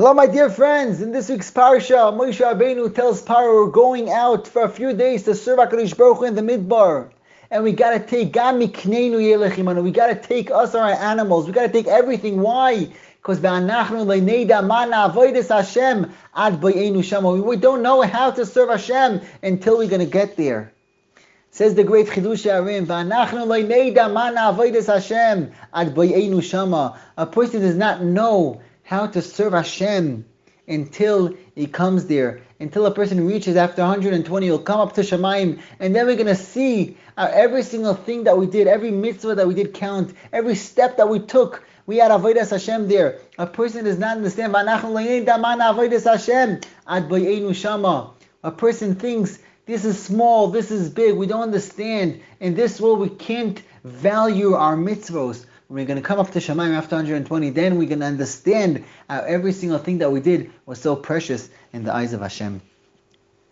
Hello, my dear friends. In this week's parsha, Moshe Rabbeinu tells Paro we're going out for a few days to serve Hakadosh Baruch Hu in the Midbar, and we gotta take gam mikneinu yelech imanu. We gotta take us our animals. We gotta take everything. Why? Because ad. We don't know how to serve Hashem until we're gonna get there. Says the great Chidushei HaRim. A person does not know how to serve Hashem until he comes there. Until a person reaches after 120, he'll come up to Shemaim, and then we're going to see every single thing that we did, every mitzvah that we did count, every step that we took. We had avodas Hashem there. A person does not understand. A person thinks this is small, this is big. We don't understand. In this world, we can't value our mitzvahs. We're going to come up to Shemaim after 120. Then we're going to understand how every single thing that we did was so precious in the eyes of Hashem.